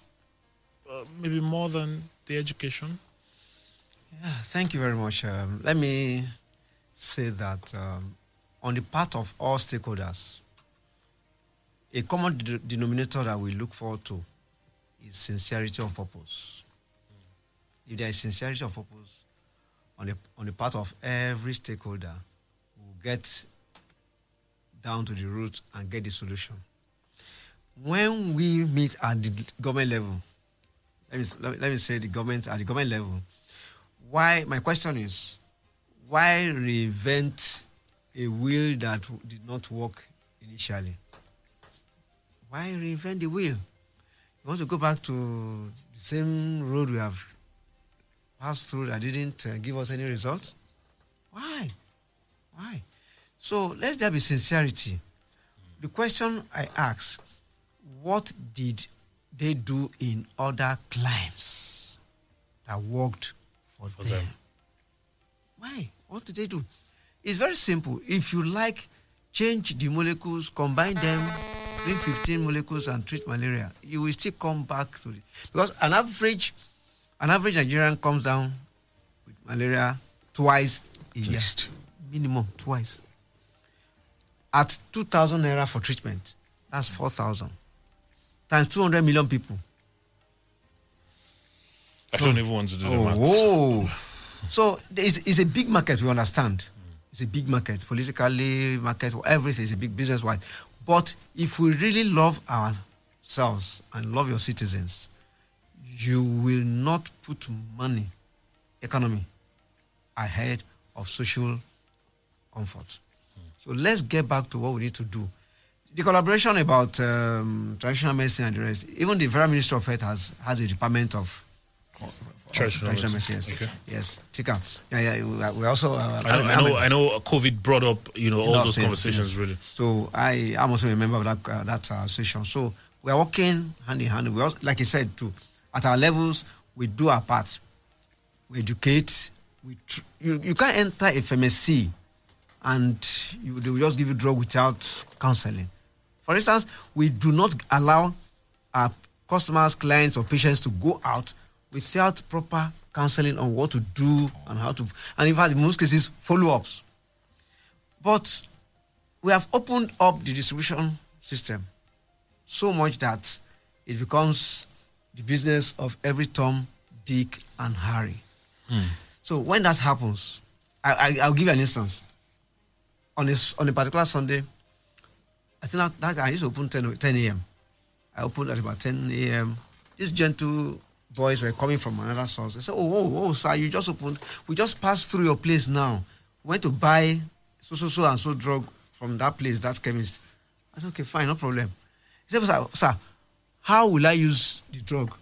uh, maybe more than the education? Yeah, thank you very much. Um, let me say that um, on the part of all stakeholders, a common de- denominator that we look forward to is sincerity of purpose. If there is sincerity of purpose on the, on the part of every stakeholder, we'll get down to the root and get the solution. When we meet at the government level, let me, let let me say the government at the government level, why my question is why reinvent a wheel that did not work initially why reinvent the wheel you want to go back to the same road we have passed through that didn't uh, give us any results why why so let there be sincerity the question i ask what did they do in other climes that worked for, them. Why? What did they do? It's very simple. If you like, change the molecules, combine them, bring 15 molecules and treat malaria, you will still come back to it. Because an average, an average Nigerian comes down with malaria twice a year. Minimum twice. At 2,000 naira for treatment, that's 4,000. Times 200 million people. I don't even want to do the Oh, maths. whoa. So it's, it's a big market, we understand. It's a big market, politically, market, everything is a big business wide. But if we really love ourselves and love your citizens, you will not put money, economy, ahead of social comfort. So let's get back to what we need to do. The collaboration about um, traditional medicine and the rest, even the Federal Minister of Health has, has a department of Traditional traditional medicine. medicine. Yes, Okay. yes. Tika. Yeah, yeah. We we also. Uh, I know, I know, I know COVID brought up, you know, all those things, conversations yes. really. So I am also a member of that uh, that uh, session. So we are working hand in hand. We also, like I said, too, at our levels, we do our part. We educate. We tr- you, you can't enter a pharmacy and you, they will just give you drug without counseling. For instance, we do not allow our customers, clients, or patients to go out without proper counseling on what to do and how to, and in fact, in most cases, follow-ups. But we have opened up the distribution system so much that it becomes the business of every Tom, Dick, and Harry. Hmm. So when that happens, I, I, I'll give you an instance. On a, on a particular Sunday, I think that, that I used to open 10, o- 10 a.m. I opened at about 10 a.m. This gentle boys were coming from another source. They said, oh, oh, oh, sir, you just opened. We just passed through your place now. We went to buy so, so, so, and so drug from that place, that chemist. I said, okay, fine, no problem. He said, sir, sir how will I use the drug?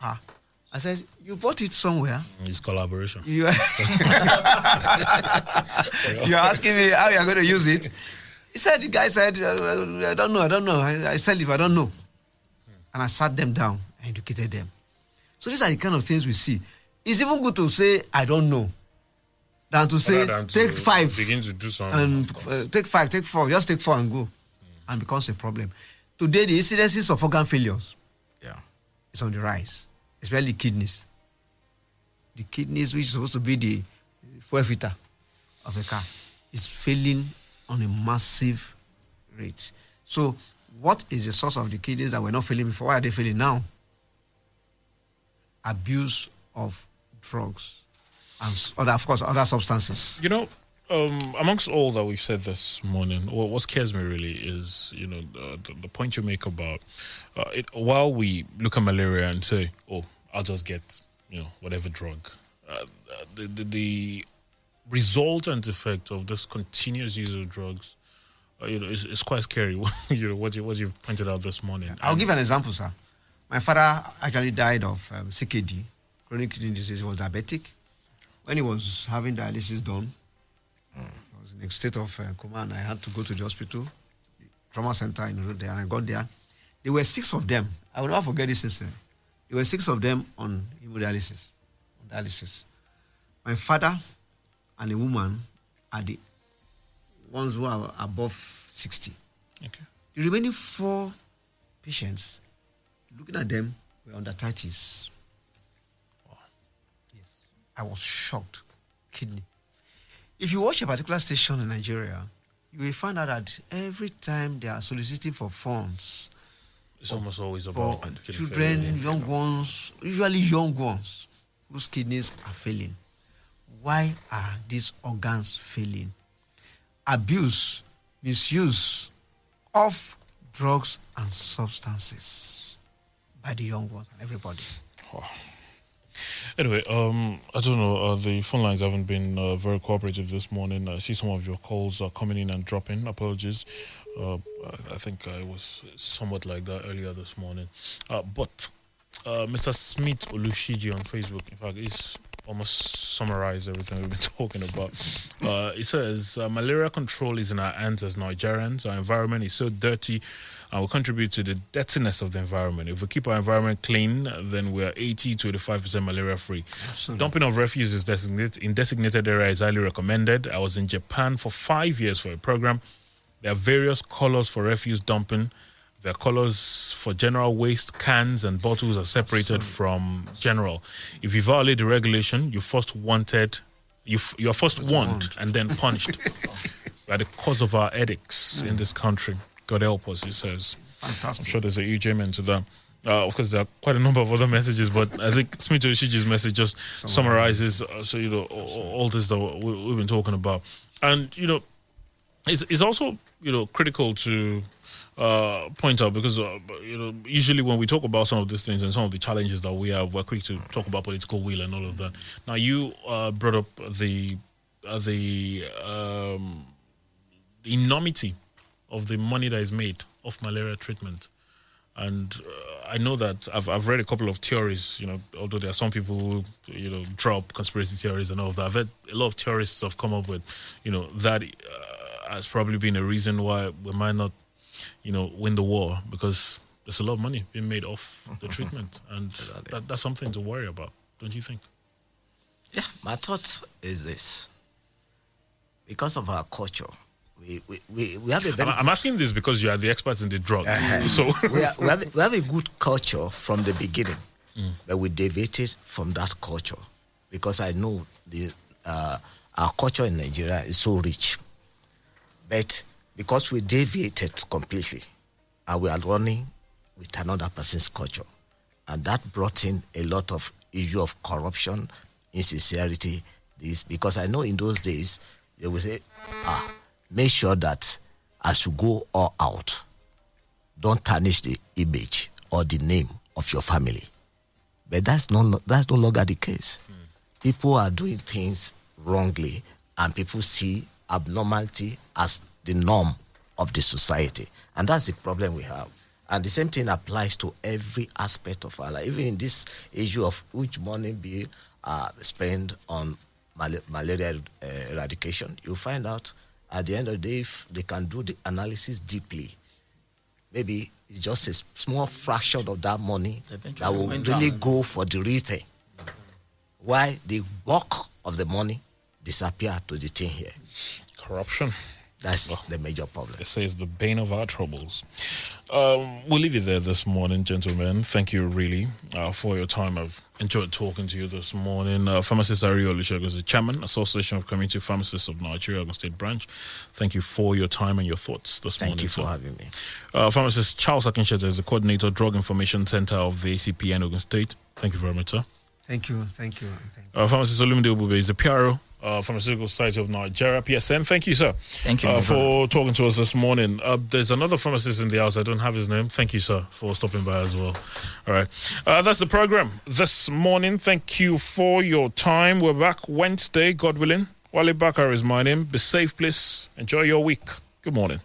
Ah, I said, you bought it somewhere. It's collaboration. You are, you're asking me how you're going to use it. He said, the guy said, "Uh, I don't know, I don't know. I, I sell if I don't know. And I sat them down, I educated them. So these are the kind of things we see. It's even good to say, I don't know, than to say, Rather than to take five Begin to do something. and uh, take five, take four, just take four and go, and becomes a problem. Today, the incidences of organ failures, Yeah. is on the rise, especially kidneys. The kidneys, which is supposed to be the fuel filter of a car, is failing on a massive rate. So, what is the source of the kidneys that were not failing before? Why are they failing now? Abuse of drugs and other, of course, other substances. You know, um, amongst all that we've said this morning, what, what scares me really is, you know, the, the, the point you make about uh, it. While we look at malaria and say, "Oh, I'll just get, you know, whatever drug," uh, the, the the resultant effect of this continuous use of drugs, uh, you know, is, is quite scary. you know, what you what you've pointed out this morning. I'll And- give an example, sir. My father actually died of um, CKD, chronic kidney disease. He was diabetic. When he was having dialysis done, he was in a state of uh, coma, and I had to go to the hospital, trauma center in there, and I got there. There were six of them. I will never forget this incident. There were six of them on hemodialysis. On dialysis. My father and a woman are the ones who are above 60. Okay. The remaining four patients, looking at them, we're under 30s. Yes. I was shocked. Kidney. If you watch a particular station in Nigeria, you will find out that every time they are soliciting for funds It's almost always about children, young ones, usually young ones, whose kidneys are failing. Why are these organs failing? Abuse, misuse of drugs and substances the young ones and everybody. Anyway, um, I don't know. Uh, the phone lines haven't been uh, very cooperative this morning. I see some of your calls are coming in and dropping. Apologies. Uh, I- think I was somewhat like that earlier this morning. Uh, but uh, Mr. Smith Olushiji on Facebook, in fact, he's almost summarized everything we've been talking about. Uh, he says uh, malaria control is in our hands as Nigerians. Our environment is so dirty and will contribute to the dirtiness of the environment. If we keep our environment clean, then we are 80 to 85% malaria free. Dumping of refuse is designated, in designated area is highly recommended. I was in Japan for five years for a program. There are various colors for refuse dumping. The colors for general waste cans and bottles are separated from general. If you violate the regulation, you first wanted, you f- you are first warned and then punished by the cause of our edicts in this country. God help us, he says. Fantastic. I'm sure there's a huge amen to that. Uh, of course, there are quite a number of other messages, but I think Smith message just summarizes, uh, so you know, all, all this that we, we've been talking about, and you know, it's, it's also you know critical to uh, point out because uh, you know usually when we talk about some of these things and some of the challenges that we have, we're quick to talk about political will and all of that. Now you uh, brought up the uh, the um, the enormity of the money that is made off malaria treatment. And uh, I know that I've, I've read a couple of theories, you know, although there are some people who, you know, drop conspiracy theories and all of that. I've heard a lot of theorists have come up with, you know, that uh, has probably been a reason why we might not, you know, win the war because there's a lot of money being made off the treatment. And that, that's something to worry about, don't you think? Yeah, my thought is this. Because of our culture, we, we, we, we have a very I'm, asking this because you are the experts in the drugs. so we, are, we, have, we have a good culture from the beginning, but we deviated from that culture because I know the uh, our culture in Nigeria is so rich, but because we deviated completely, and we are running with another person's culture, and that brought in a lot of issue of corruption, insincerity. This because I know in those days they will say, ah, make sure that as you go all out, don't tarnish the image or the name of your family. But that's no that's no longer the case. People are doing things wrongly, and people see abnormality as the norm of the society, and that's the problem we have. And the same thing applies to every aspect of our life, even in this issue of which money be uh, spent on mal- malaria uh, eradication. You find out at the end of the day, if they can do the analysis deeply, maybe it's just a small fraction of that money that will really down. go for the real thing. Why the bulk of the money disappear to the thing here? corruption. That's the major problem. It says the bane of our troubles. Um, we'll leave you there this morning, gentlemen. Thank you really uh, for your time. I've enjoyed talking to you this morning. Uh, Pharmacist Ario Olusegun is the chairman, Association of Community Pharmacists of Nigeria, Ogun State Branch. Thank you for your time and your thoughts this Thank morning. Thank you for sir. having me. Uh, Pharmacist Charles Akinsheta is the coordinator, Drug Information Center of the ACPN Ogun State. Thank you very much, sir. Thank you, thank you, and thank Uh, Pharmacist Olumide Obube is the PRO, uh, Pharmaceutical Society of Nigeria, PSN. Thank you, sir. Thank you, uh, for talking to us this morning. Uh, there's another pharmacist in the house. I don't have his name. Thank you, sir, for stopping by as well. All right. Uh, that's the program this morning. Thank you for your time. We're back Wednesday, God willing. Wale Bakar is my name. Be safe, please. Enjoy your week. Good morning.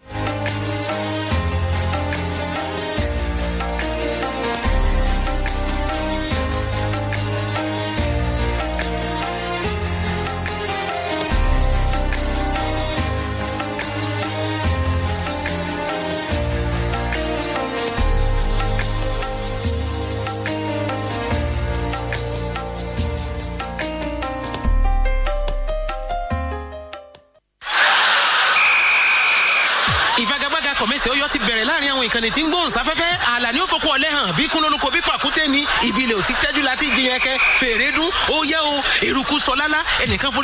Tí ń gbóhùn sáfẹ́fẹ́ ààlà ni ó fọkọ ọ̀lẹ́ hàn. Bí kúnlónúkọ bí pàkúté ni. Ìbílẹ̀ ò ti tẹ́jú láti jiyàn fèrè dún ó yẹ o. Eruku sọ lálá ẹnìkan forí